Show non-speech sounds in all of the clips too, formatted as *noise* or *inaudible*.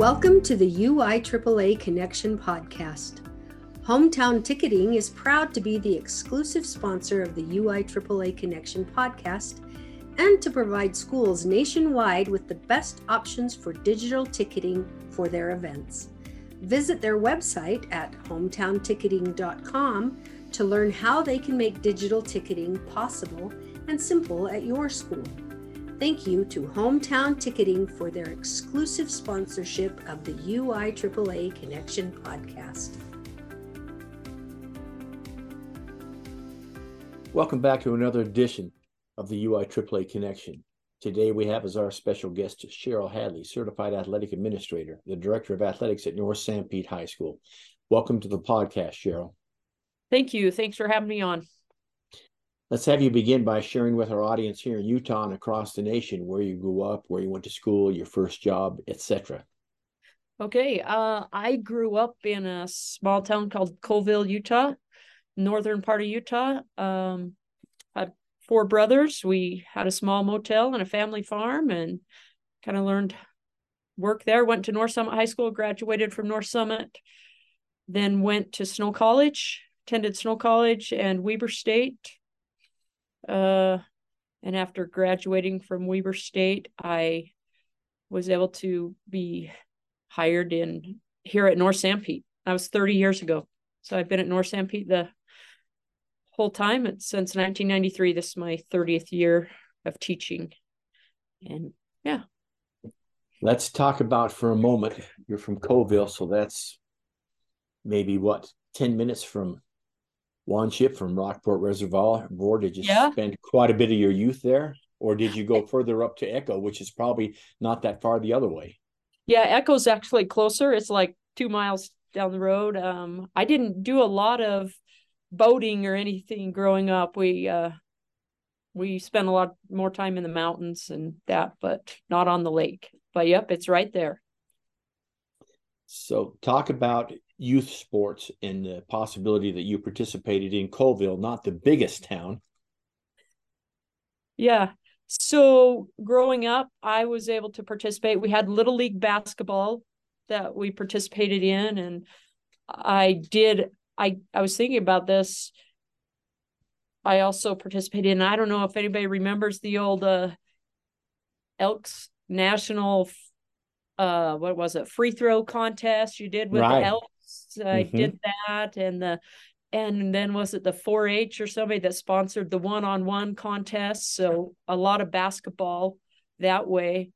Welcome to the UI AAA Connection podcast. Hometown Ticketing is proud to be the exclusive sponsor of the UI AAA Connection podcast and to provide schools nationwide with the best options for digital ticketing for their events. Visit their website at hometownticketing.com to learn how they can make digital ticketing possible and simple at your school. Thank you to Hometown Ticketing for their exclusive sponsorship of the UI AAA Connection podcast. Welcome back to another edition of the UI AAA Connection. Today we have as our special guest Cheryl Hadley, Certified Athletic Administrator, the Director of Athletics at North Sanpete High School. Welcome to the podcast, Cheryl. Thank you. Thanks for having me on. Let's have you begin by sharing with our audience here in Utah and across the nation where you grew up, where you went to school, your first job, etc. Okay, uh, I grew up in a small town called Coalville, Utah, northern part of Utah. Um, had four brothers. We had a small motel and a family farm, and kind of learned work there. Went to North Summit High School, graduated from North Summit, then went to Snow College, attended Snow College and Weber State uh, and after graduating from Weber State, I was able to be hired in here at North Sanpete. That was 30 years ago. So I've been at North Sanpete the whole time since 1993. This is my 30th year of teaching. And yeah. Let's talk about for a moment. You're from Coalville, so that's maybe what 10 minutes from Wanship from Rockport Reservoir. Did you yeah. spend quite a bit of your youth there? Or did you go further up to Echo, which is probably not that far the other way? Yeah, Echo's actually closer. It's like two miles down the road. Um, I didn't do a lot of boating or anything growing up. We uh, we spent a lot more time in the mountains and that, but not on the lake. But yep, it's right there. So talk about youth sports and the possibility that you participated in Coalville, not the biggest town. Yeah. So growing up, I was able to participate. We had little league basketball that we participated in, and I did. I I was thinking about this. I also participated in. I don't know if anybody remembers the old uh, Elks National. Uh, what was it? Free throw contest you did with right. the Elks I mm-hmm. did that, and the and then was it the 4-H or somebody that sponsored the one-on-one contest? So a lot of basketball that way,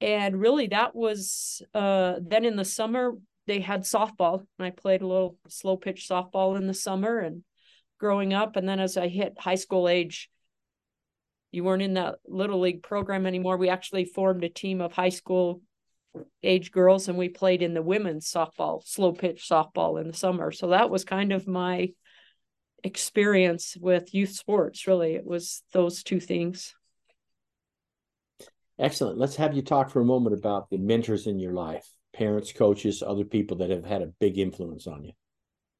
and really that was uh, then in the summer they had softball, and I played a little slow pitch softball in the summer and growing up, and then as I hit high school age. You weren't in that little league program anymore. We actually formed a team of high school age girls and we played in the women's softball slow pitch softball in the summer. So that was kind of my experience with youth sports really. It was those two things. Excellent. Let's have you talk for a moment about the mentors in your life parents coaches other people that have had a big influence on you.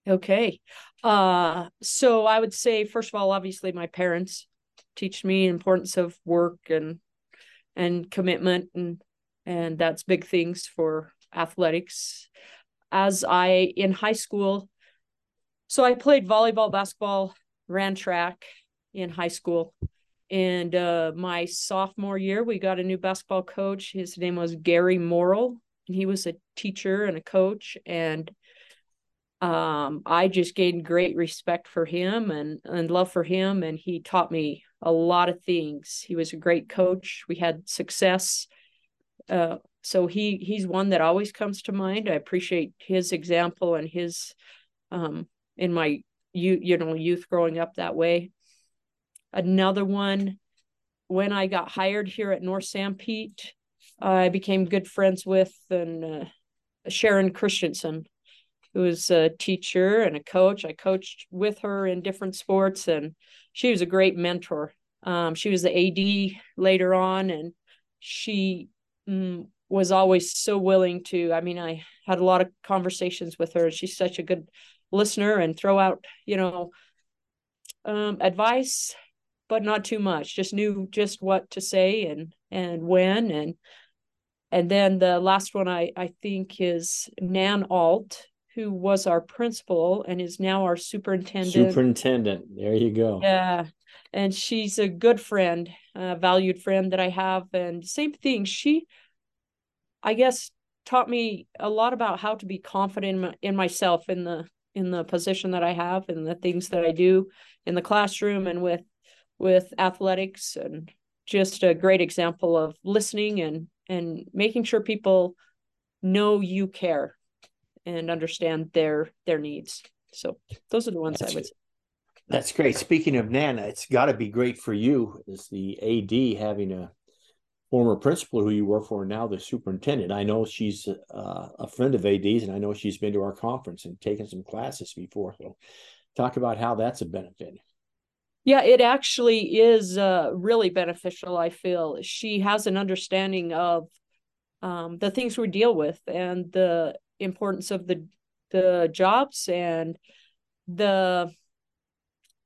Okay. Uh so i would say first of all obviously my parents teach me importance of work and and commitment and and that's big things for athletics. As I in high school, so I played volleyball, basketball, ran track in high school. And uh, my sophomore year, we got a new basketball coach. His name was Gary Morrill, and he was a teacher and a coach. And um, I just gained great respect for him and, and love for him. And he taught me a lot of things. He was a great coach. We had success uh, so he he's one that always comes to mind. I appreciate his example and his um, in my you you know youth growing up that way. Another one, when I got hired here at North Sanpete, I became good friends with and uh, Sharon Christensen, who was a teacher and a coach. I coached with her in different sports, and she was a great mentor. Um, she was the AD later on, and she mm, was always so willing to. I mean, I had a lot of conversations with her. She's such a good listener and throw out, you know, um, advice, but not too much. Just knew just what to say and and when and and then the last one I, I think is Nan Ault, who was our principal and is now our superintendent. Superintendent. There you go. Yeah. And she's a good friend, a valued friend that I have. And same thing, she, I guess, taught me a lot about how to be confident in, in myself in the in the position that I have and the things that I do in the classroom and with with athletics and just a great example of listening and and making sure people know you care and understand their their needs. So those are the ones that's, I would say. That's great. Speaking of Nana, it's got to be great for you as the AD having a former principal who you work for now the superintendent. I know she's uh, a friend of AD's, and I know she's been to our conference and taken some classes before. So, talk about how that's a benefit. Yeah, it actually is uh, really beneficial. I feel she has an understanding of um, the things we deal with and the importance of the the jobs and the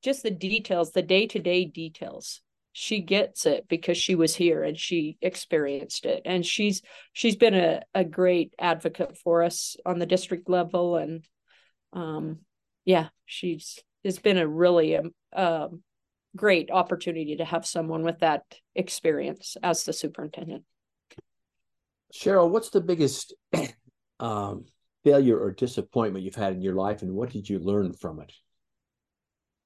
just the details, the day to day details. She gets it because she was here and she experienced it, and she's she's been a a great advocate for us on the district level, and um, yeah, she's it's been a really um, um, great opportunity to have someone with that experience as the superintendent. Cheryl, what's the biggest *clears throat* um, failure or disappointment you've had in your life, and what did you learn from it?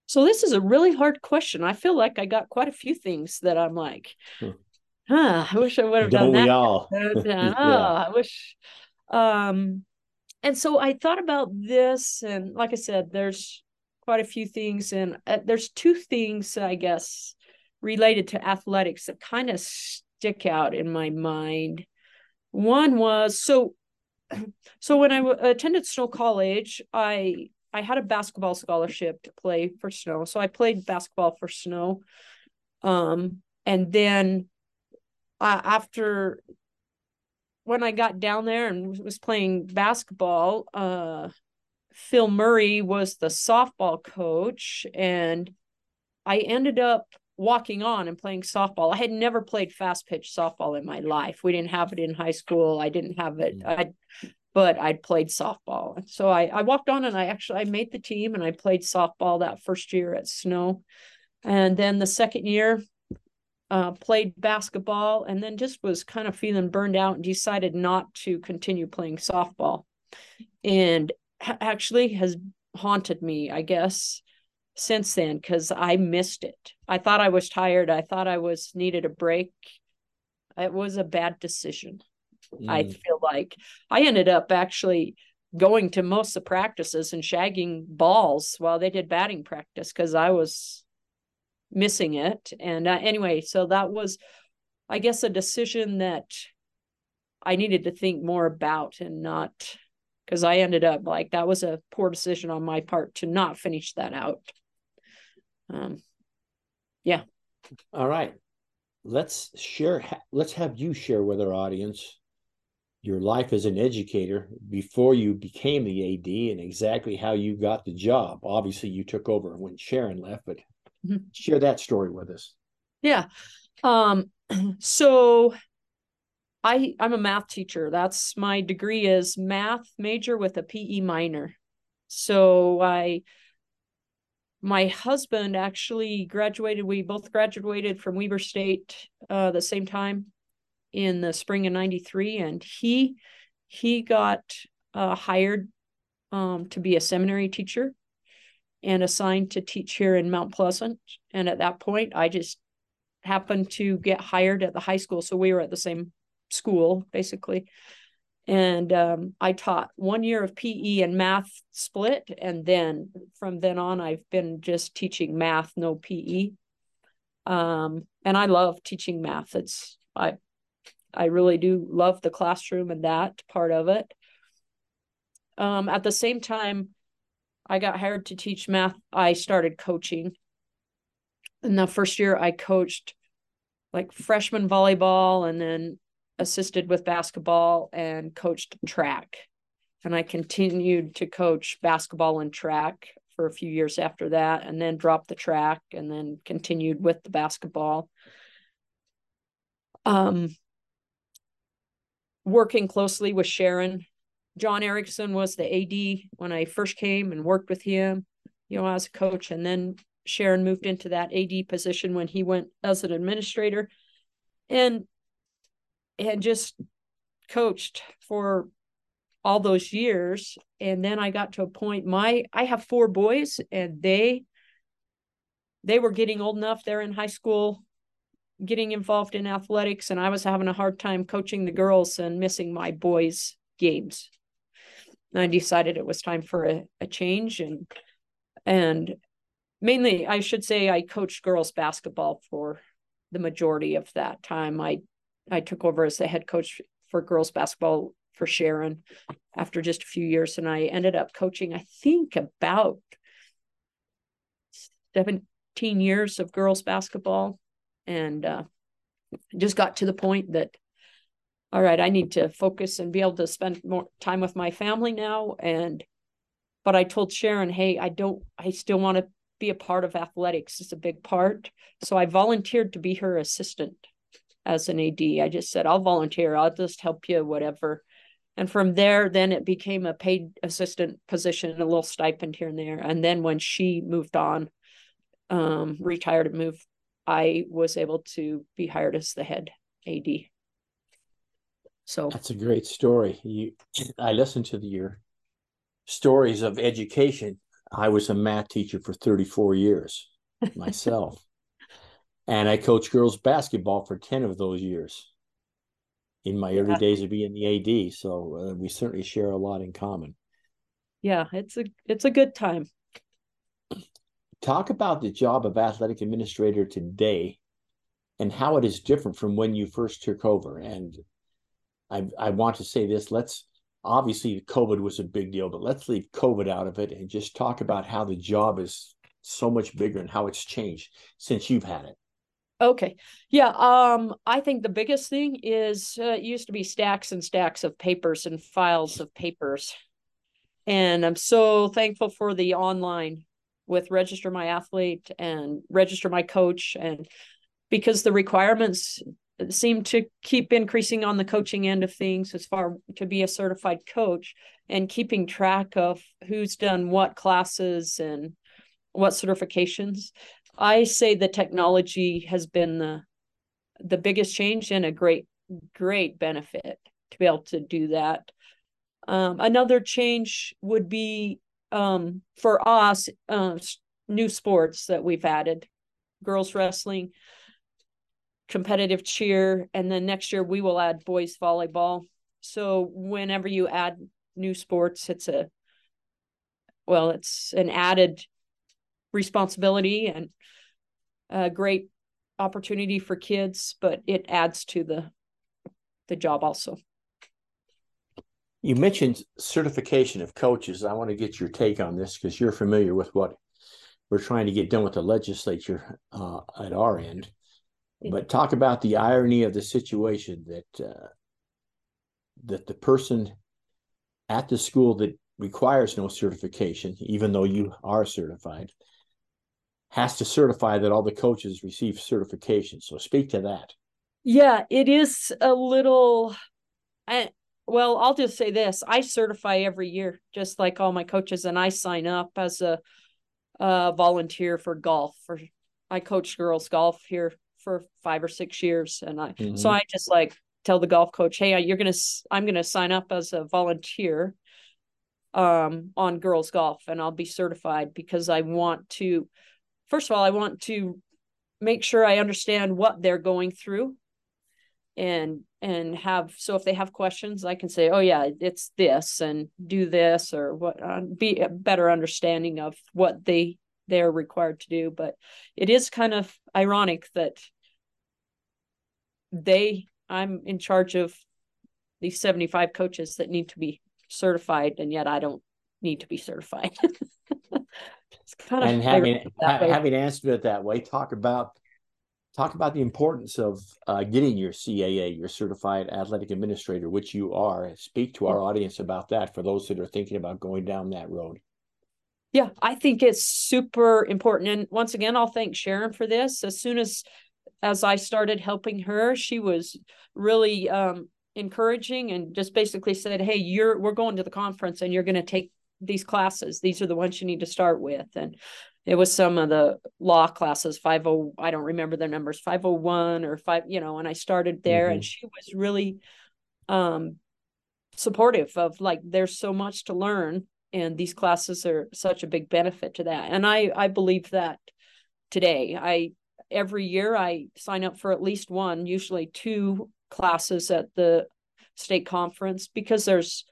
So this is a really hard question. I feel like I got quite a few things that I'm like, huh, huh I wish I would have Don't done that. All? *laughs* uh, *laughs* yeah. oh, I wish. Um, and so I thought about this, and like I said, there's quite a few things, and uh, there's two things I guess related to athletics that kind of stick out in my mind. One was so *clears throat* so when I w- attended Snow College, I I had a basketball scholarship to play for Snow. So I played basketball for Snow. Um, and then uh, after when I got down there and was playing basketball, uh, Phil Murray was the softball coach, and I ended up walking on and playing softball. I had never played fast pitch softball in my life. We didn't have it in high school. I didn't have it. Mm. I but I'd played softball. So I, I walked on and I actually I made the team and I played softball that first year at Snow. And then the second year, uh, played basketball and then just was kind of feeling burned out and decided not to continue playing softball. And actually has haunted me, I guess, since then because I missed it. I thought I was tired. I thought I was needed a break. It was a bad decision. Mm. I feel like I ended up actually going to most of the practices and shagging balls while they did batting practice because I was missing it. And uh, anyway, so that was, I guess, a decision that I needed to think more about and not because I ended up like that was a poor decision on my part to not finish that out. Um, yeah. All right. Let's share. Let's have you share with our audience your life as an educator before you became the AD and exactly how you got the job. Obviously, you took over when Sharon left, but mm-hmm. share that story with us. Yeah. Um, *clears throat* so I I'm a math teacher. That's my degree is math major with a PE minor. So I my husband actually graduated we both graduated from Weber State uh the same time in the spring of 93 and he he got uh, hired um, to be a seminary teacher and assigned to teach here in Mount Pleasant and at that point I just happened to get hired at the high school so we were at the same school basically and um, I taught one year of PE and math split, and then from then on, I've been just teaching math, no PE. Um, and I love teaching math. It's I I really do love the classroom and that part of it. Um, at the same time, I got hired to teach math. I started coaching. In the first year, I coached like freshman volleyball and then assisted with basketball and coached track. And I continued to coach basketball and track for a few years after that, and then dropped the track and then continued with the basketball. Um, working closely with Sharon. John Erickson was the AD when I first came and worked with him, you know, as a coach. And then Sharon moved into that AD position when he went as an administrator and and just coached for all those years and then i got to a point my i have four boys and they they were getting old enough they're in high school getting involved in athletics and i was having a hard time coaching the girls and missing my boys games. And i decided it was time for a, a change and and mainly i should say i coached girls basketball for the majority of that time. I i took over as the head coach for girls basketball for sharon after just a few years and i ended up coaching i think about 17 years of girls basketball and uh, just got to the point that all right i need to focus and be able to spend more time with my family now. And but i told sharon hey i don't i still want to be a part of athletics. It's a big part. So i volunteered to be her assistant as an ad i just said i'll volunteer. I'll just help you whatever. And from there then it became a paid assistant position a little stipend here and there. And then when she moved on um, retired and moved i was able to be hired as the head ad so that's a great story you i listened to the, your stories of education I was a math teacher for 34 years myself. *laughs* and I coached girls basketball for 10 of those years in my early yeah. days of being the AD. So uh, we certainly share a lot in common. Yeah, it's a it's a good time. Talk about the job of athletic administrator today and how it is different from when you first took over. And I I want to say this, let's obviously COVID was a big deal, but let's leave COVID out of it and just talk about how the job is so much bigger and how it's changed since you've had it. Okay. Yeah. Um, I think the biggest thing is uh, it used to be stacks and stacks of papers and files of papers. And I'm so thankful for the online with register my athlete and register my coach. And because the requirements seem to keep increasing on the coaching end of things as far to be a certified coach and keeping track of who's done what classes and what certifications i say the technology has been the the biggest change and a great great benefit to be able to do that. Um, another change would be um, for us uh, new sports that we've added. Girls wrestling competitive cheer and then next year we will add boys volleyball. So whenever you add new sports it's a well it's an added responsibility and a great opportunity for kids but it adds to the the job also you mentioned certification of coaches i want to get your take on this because you're familiar with what we're trying to get done with the legislature uh, at our end but talk about the irony of the situation that uh, that the person at the school that requires no certification, even though you are certified, has to certify that all the coaches receive certification. So speak to that. Yeah, it is a little. I, well, I'll just say this: I certify every year, just like all my coaches, and I sign up as a, a volunteer for golf. For I coach girls golf here for five or six years and i mm-hmm. so i just like tell the golf coach hey you're gonna i'm gonna sign up as a volunteer um on girls golf and i'll be certified because i want to first of all i want to make sure i understand what they're going through and and have so if they have questions i can say oh yeah it's this and do this or what uh, be a better understanding of what they they're required to do. But it is kind of ironic that they i'm in charge of these 75 coaches that need to be certified and yet i don't need to be certified. *laughs* It's kind of and having ha- having answered it that way talk about talk about the importance of uh, getting your caa your certified athletic administrator which you are speak to our audience about that for those that are thinking about going down that road yeah i think it's super important and once again i'll thank sharon for this as soon as as I started helping her, she was really um, encouraging and just basically said, "Hey, you're we're going to the conference and you're going to take these classes. These are the ones you need to start with." And it was some of the law classes, 50 I don't remember the numbers, 501 or 5, you know, and I started there mm-hmm. and she was really um supportive of like there's so much to learn and these classes are such a big benefit to that. And I I believe that today. I every year I sign up for at least one, usually two classes at the state conference because there's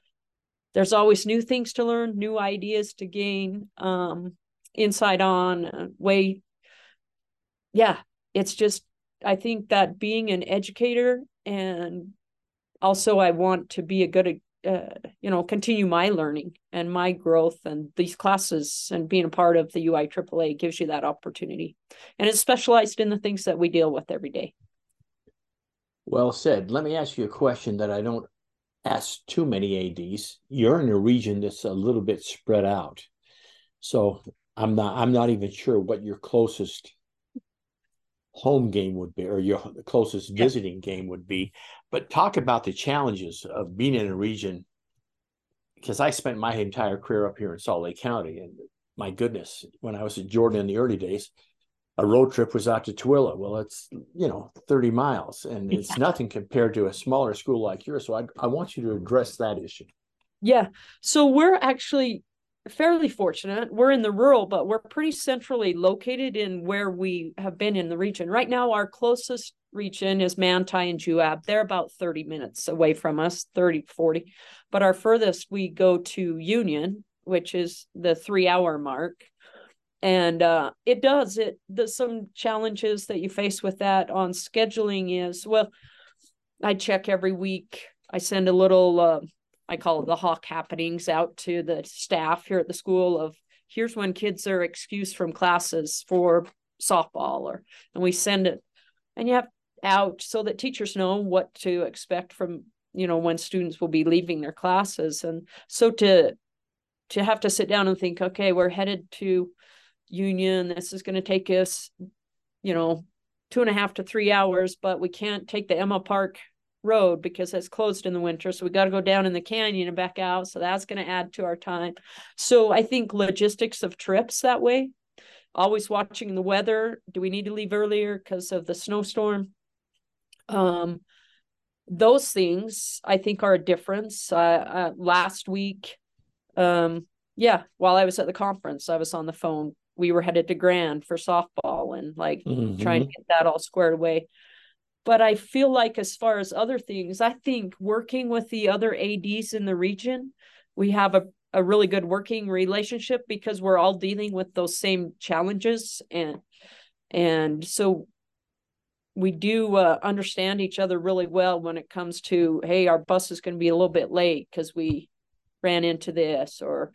there's always new things to learn, new ideas to gain, um, inside on uh, way. Yeah, it's just I think that being an educator and also I want to be a good uh, you know continue my learning and my growth and these classes and being a part of the UI AAA gives you that opportunity and it's specialized in the things that we deal with every day. Well said. Let me ask you a question that I don't ask too many ADs. You're in a region that's a little bit spread out. So I'm not I'm not even sure what your closest home game would be or your closest yeah. visiting game would be. But talk about the challenges of being in a region because I spent my entire career up here in Salt Lake County and my goodness, when I was at Jordan in the early days, a road trip was out to Tooele. Well, it's you know 30 miles, and it's yeah. nothing compared to a smaller school like yours. So I I want you to mm-hmm. address that issue. Yeah. So we're actually fairly fortunate. We're in the rural, but we're pretty centrally located in where we have been in the region. Right now, our closest region is Manti and Juab. They're about 30 minutes away from us, 30, 40. But our furthest, we go to Union, which is the three hour mark and uh, it does it the some challenges that you face with that on scheduling is well i check every week i send a little uh, i call the hawk happenings out to the staff here at the school of here's when kids are excused from classes for softball or and we send it and you have out so that teachers know what to expect from you know when students will be leaving their classes and so to to have to sit down and think okay we're headed to union. This is going to take us, you know, two and a half to three hours, but we can't take the Emma Park road because it's closed in the winter. So we got to go down in the canyon and back out. So that's going to add to our time. So I think logistics of trips that way, always watching the weather. Do we need to leave earlier because of the snowstorm? Um, those things I think are a difference. Uh, uh, last week, um, yeah, while I was at the conference, I was on the phone we were headed to Grand for softball and like mm-hmm. trying to get that all squared away. But I feel like as far as other things, I think working with the other ADs in the region, we have a, a really good working relationship because we're all dealing with those same challenges and and so we do uh, understand each other really well when it comes to hey our bus is going to be a little bit late because we ran into this or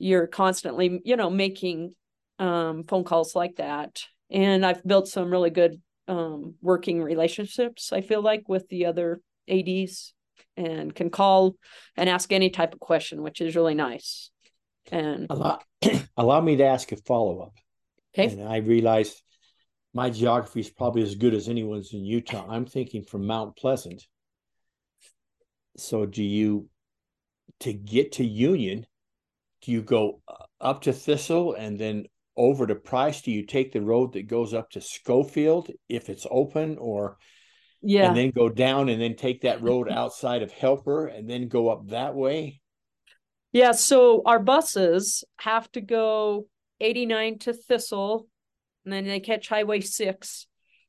you're constantly you know making um, phone calls like that. And i've built some really good um, working relationships i feel like with the other ads and can call and ask any type of question which is really nice. And allow, *clears throat* allow me to ask a follow-up. Okay. And i realize my geography is probably as good as anyone's in utah. I'm thinking from mount pleasant. So do you to get to union do you go uh, up to Thistle and then over to Price? Do you take the road that goes up to Scofield if it's open, or yeah, and then go down and then take that *laughs* road outside of Helper and then go up that way? Yeah, so our buses have to go 89 to Thistle, and then they catch Highway 6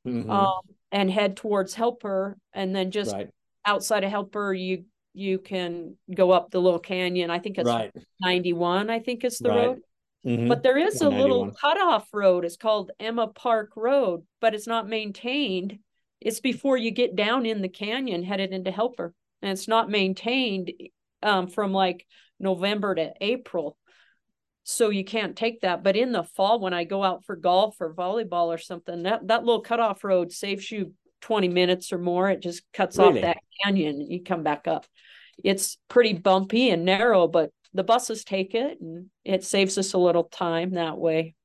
mm-hmm. um, and head towards Helper, and then just right. outside of Helper, you you can go up the little canyon. I think it's right. 91, I think is the right. road. Mm-hmm. But there is a little cutoff road. It's called Emma Park Road, but it's not maintained. It's before you get down in the canyon headed into Helper. And it's not maintained um, from like November to April. So you can't take that. But in the fall, when I go out for golf or volleyball or something, that, that little cutoff road saves you 20 minutes or more. It just cuts really? off that canyon and you come back up. It's pretty bumpy and narrow, but the buses take it and it saves us a little time that way.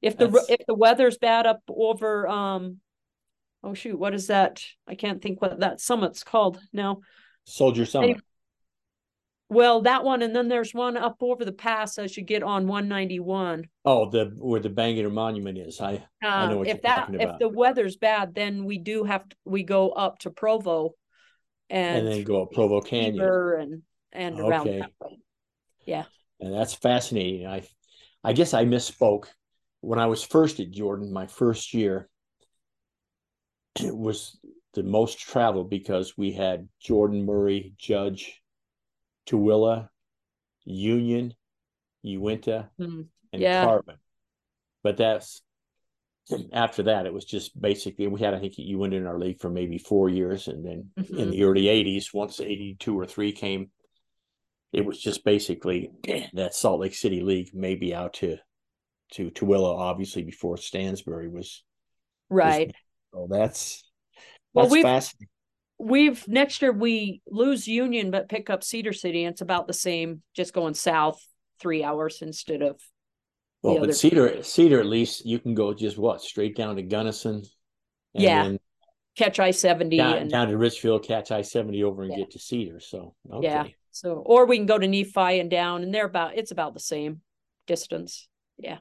If the That's... if the weather's bad up over um oh shoot, what is that? I can't think what that summit's called now. Soldier Summit. well, that one, and then there's one up over the pass as you get on 191. Oh, the where the bangor Monument is. I, uh, I know what if that if the weather's bad, then we do have to we go up to Provo and, and then go up Provo Canyon and and okay. around that way. Yeah. And that's fascinating. I I guess I misspoke. When I was first at Jordan, my first year, it was the most travel because we had Jordan Murray, Judge, Tooele, Union, Uintah, mm-hmm. and yeah. Carbon. But that's after that, it was just basically we had I think you went in our league for maybe four years, and then mm-hmm. in the early '80s, once '82 or three came, it was just basically *clears throat* that Salt Lake City league, maybe out to to Tooele, obviously before Stansbury was right. Was, oh, that's well, that's we've, fascinating. We've next year we lose Union but pick up Cedar City, and it's about the same, just going south three hours instead of well, but Cedar, Cedar, at least you can go just what straight down to Gunnison. yeah. catch I seventy down, and down to Richfield, catch I seventy over and yeah. get to Cedar. So okay. yeah, so or we can go to Nephi and down, and they're about it's about the same distance. Yeah.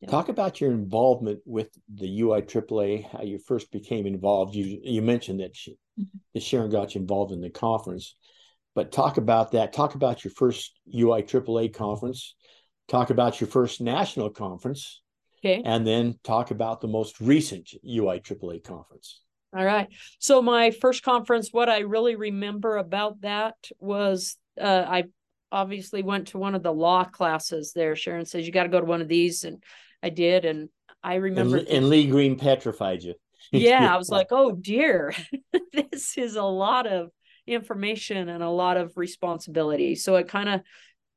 yeah. Talk about your involvement with the UI AAA. How you first became involved. You you mentioned that, she, mm-hmm. that Sharon got you involved in the conference, but talk about that. Talk about your first UI AAA conference talk about your first national conference, okay, and then talk about the most recent UI AAA conference. All right. So my first conference, what I really remember about that was uh, I obviously went to one of the law classes there. Sharon says you got to go to one of these, and I did, and I remember. And, and Lee Green petrified you. *laughs* yeah, I was like, oh dear, *laughs* this is a lot of information and a lot of responsibility. So it kind of,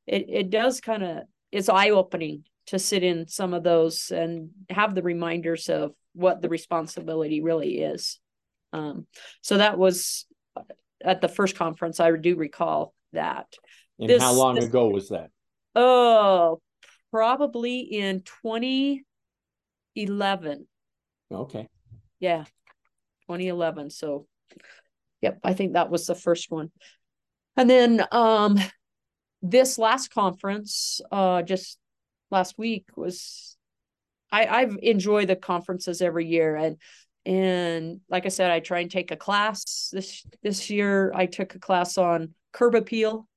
it it does kind of it's eye opening to sit in some of those and have the reminders of what the responsibility really is. Um, so that was at the first conference. I do recall that. And this, how long this, ago was that? Oh, probably in 2011. Okay. Yeah, 2011. So, yep, I think that was the first one. And then um, this last conference, uh, just last week was I, I've enjoyed the conferences every year and and like I said, I try and take a class. This this year I took a class on curb appeal,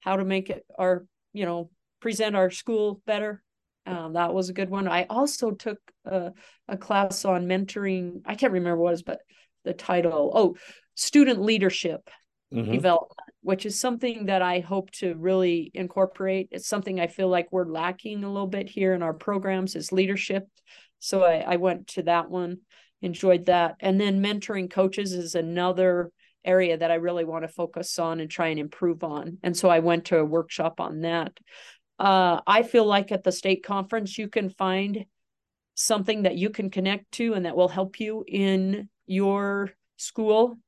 how to make it our, you know, present our school better. Um, that was a good one. I also took a, a class on mentoring. I can't remember what is, but the title. Oh, student leadership mm-hmm. development which is something that I hope to really incorporate. It's something I feel like we're lacking a little bit here in our programs is leadership. So I, I went to that one, enjoyed that. And then mentoring coaches is another area that I really want to focus on and try and improve on. And so I went to a workshop on that. Uh, I feel like at the state conference, you can find something that you can connect to and that will help you in your school.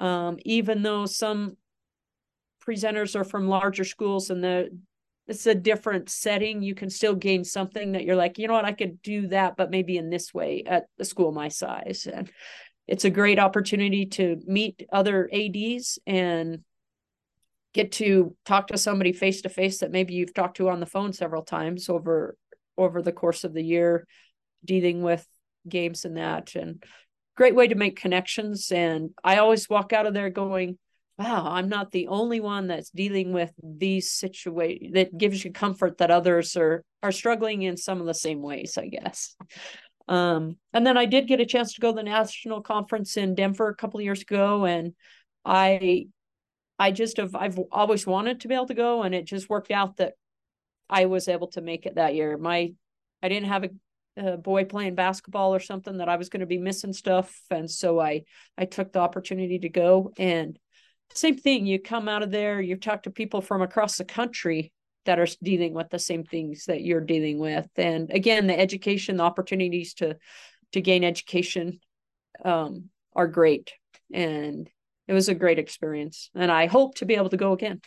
Um, even though some presenters are from larger schools and the it's a different setting you can still gain something that you're like you know what? I could do that but maybe in this way at a school my size. And it's a great opportunity to meet other ads and get to talk to somebody face to face that maybe you've talked to on the phone several times over over the course of the year dealing with games and that and great way to make connections. And i always walk out of there going wow, I'm not the only one that's dealing with these situations that gives you comfort that others are are struggling in some of the same ways, I guess. Um, and then I did get a chance to go to the national conference in Denver a couple of years ago, and I I just have I've always wanted to be able to go, and it just worked out that I was able to make it that year. My I didn't have a a boy playing basketball or something that I was going to be missing stuff and so I I took the opportunity to go and same thing. You come out of there you talk to people from across the country that are dealing with the same things that you're dealing with. And again the education the opportunities to to gain education um, are great. And it was a great experience. And i hope to be able to go again.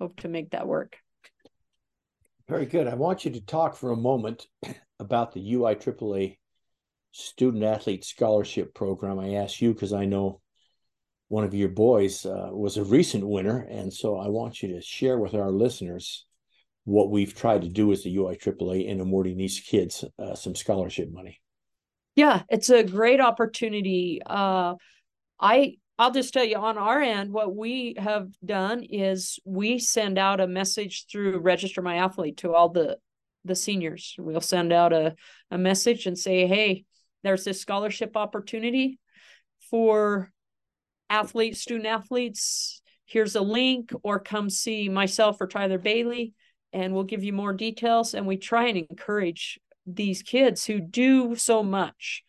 Hope to make that work. Very good. I want you to talk for a moment *clears throat* about the ui aaa student athlete scholarship program. I ask you because I know one of your boys uh, was a recent winner, and so I want you to share with our listeners what we've tried to do as the UIAAA in awarding these kids uh, some scholarship money. Yeah, it's a great opportunity. Uh, I I'll just tell you on our end, what we have done is we send out a message through Register My Athlete to all the the seniors. We'll send out a, a message and say, hey, there's this scholarship opportunity for athletes, student athletes. Here's a link, or come see myself or Tyler Bailey, and we'll give you more details. And we try and encourage these kids who do so much.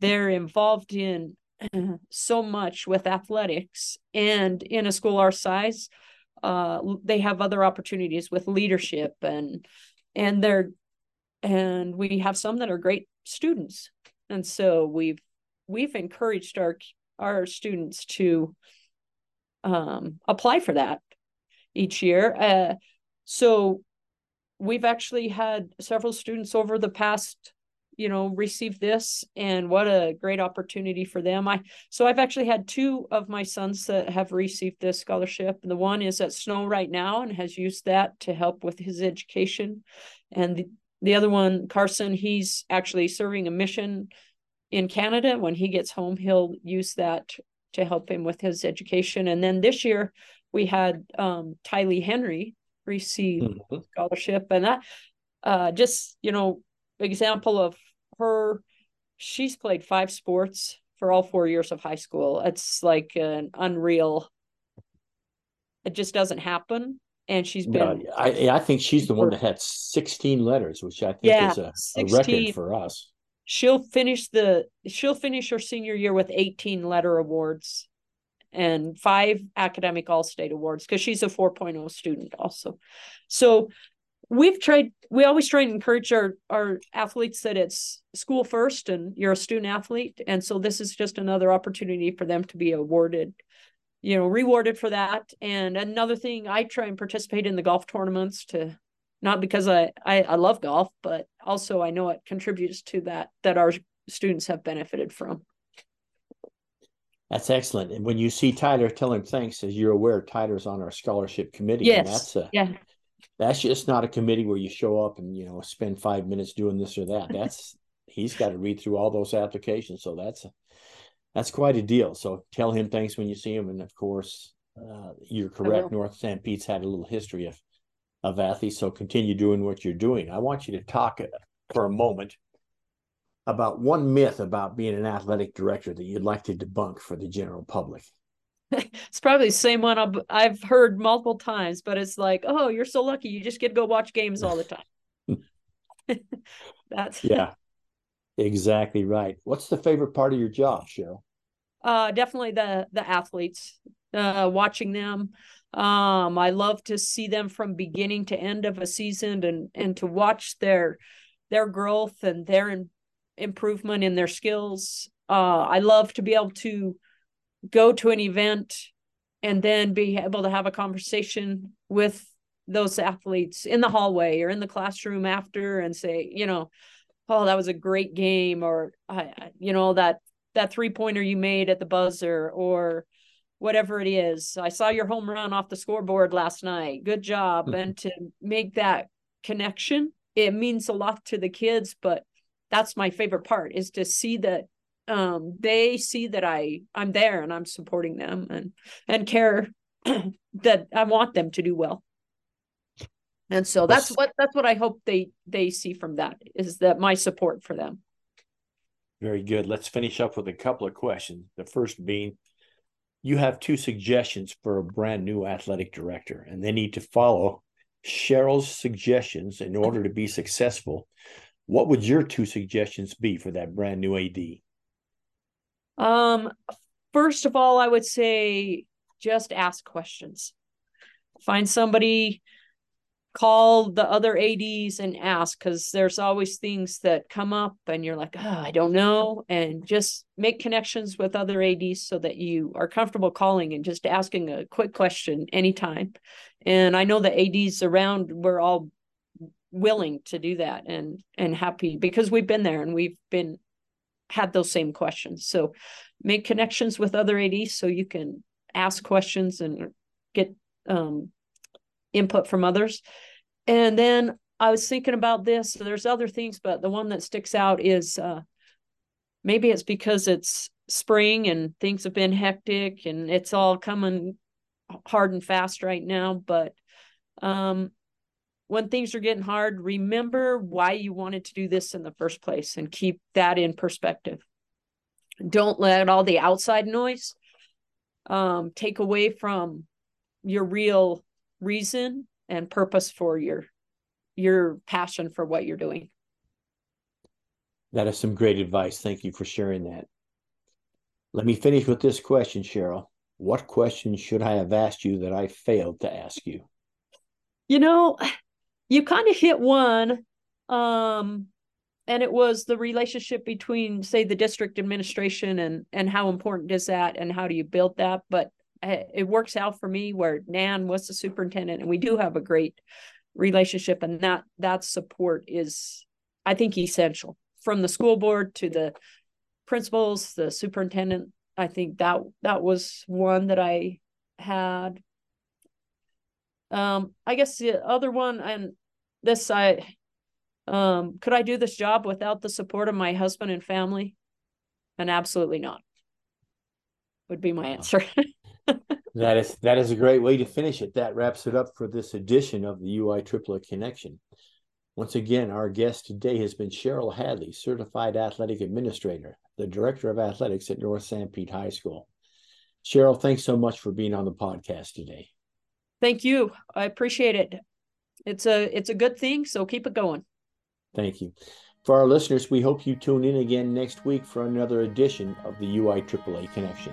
They're involved in *clears throat* so much with athletics, and in a school our size, uh, they have other opportunities with leadership and and they're and we have some that are great students and so we've we've encouraged our our students to um, apply for that each year. Uh, so we've actually had several students over the past you know receive this and what a great opportunity for them. I so i've actually had two of my sons that have received this scholarship. And the one is at snow right now and has used that to help with his education. And the, the other one carson he's actually serving a mission in canada. When he gets home he'll use that to help him with his education. And then this year we had um tylee henry receive mm-hmm. scholarship. And that uh just you know example of her she's played five sports for all four years of high school. It's like an unreal it just doesn't happen. And she's been no, I, I think she's the one that had 16 letters which i think yeah, is a, a record for us she'll finish the she'll finish her senior year with 18 letter awards and five academic all state awards because she's a 4.0 student also. So we've tried we always try and encourage our our athletes that it's school first and you're a student athlete. And so this is just another opportunity for them to be awarded you know rewarded for that. And another thing i try and participate in the golf tournaments to not because i i, I love golf but also i know it contributes to that that our students have benefited from that's excellent and when you see tyler tell him thanks as you're aware tyler's on our scholarship committee yes that's a yeah that's just not a committee where you show up and you know spend five minutes doing this or that. *laughs* That's he's got to read through all those applications. So that's a, that's quite a deal. So tell him thanks when you see him. And of course, uh, you're correct. North Sanpete's had a little history of of athletes. So continue doing what you're doing. I want you to talk uh, for a moment about one myth about being an athletic director that you'd like to debunk for the general public. *laughs* it's probably the same one I've, I've heard multiple times, but it's like, oh, you're so lucky. You just get to go watch games all the *laughs* time. *laughs* That's yeah, exactly right. What's the favorite part of your job, Cheryl? Uh, definitely the the athletes. Uh, watching them. Um, I love to see them from beginning to end of a season and and to watch their their growth and their in, improvement in their skills. Uh, I love to be able to go to an event and then be able to have a conversation with those athletes in the hallway or in the classroom after and say you know oh that was a great game or you know that that three pointer you made at the buzzer or whatever it is i saw your home run off the scoreboard last night good job mm-hmm. and to make that connection it means a lot to the kids but that's my favorite part is to see that um, they see that I I'm there and I'm supporting them and and care *clears throat* that I want them to do well. And so that's what that's what I hope they they see from that is that my support for them. Very good. Let's finish up with a couple of questions. The first being you have two suggestions for a brand new athletic director and they need to follow Cheryl's suggestions in order to be successful. What would your two suggestions be for that brand new AD? Um, first of all, I would say just ask questions. Find somebody, call the other ADs and ask because there's always things that come up and you're like, oh, I don't know. And just make connections with other ADs so that you are comfortable calling and just asking a quick question anytime. And I know the ADs around, we're all willing to do that and and happy because we've been there and we've been had those same questions. So make connections with other ADs so you can ask questions and get um, input from others. And then I was thinking about this. There's other things, but the one that sticks out is uh, maybe it's because it's spring and things have been hectic and it's all coming hard and fast right now. But um, when things are getting hard, remember why you wanted to do this in the first place and keep that in perspective. Don't let all the outside noise um, take away from your real reason and purpose for your your passion for what you're doing. That is some great advice. Thank you for sharing that. Let me finish with this question, Cheryl. What question should I have asked you that I failed to ask you? You know, you kind of hit one um and it was the relationship between say the district administration and and how important is that and how do you build that but it works out for me where nan was the superintendent and we do have a great relationship and that that support is i think essential. From the school board to the principals the superintendent i think that that was one that i had. Um i guess the other one and this i um could i do this job without the support of my husband and family? And absolutely not would be my answer *laughs* that is that is a great way to finish it that wraps it up for this edition of the UIAAA connection once again our guest today has been cheryl hadley certified athletic administrator the director of athletics at north sanpete high school cheryl thanks so much for being on the podcast today thank you i appreciate it it's a it's a good thing. So keep it going. Thank you. For our listeners, we hope you tune in again next week for another edition of the UIAAA Connection.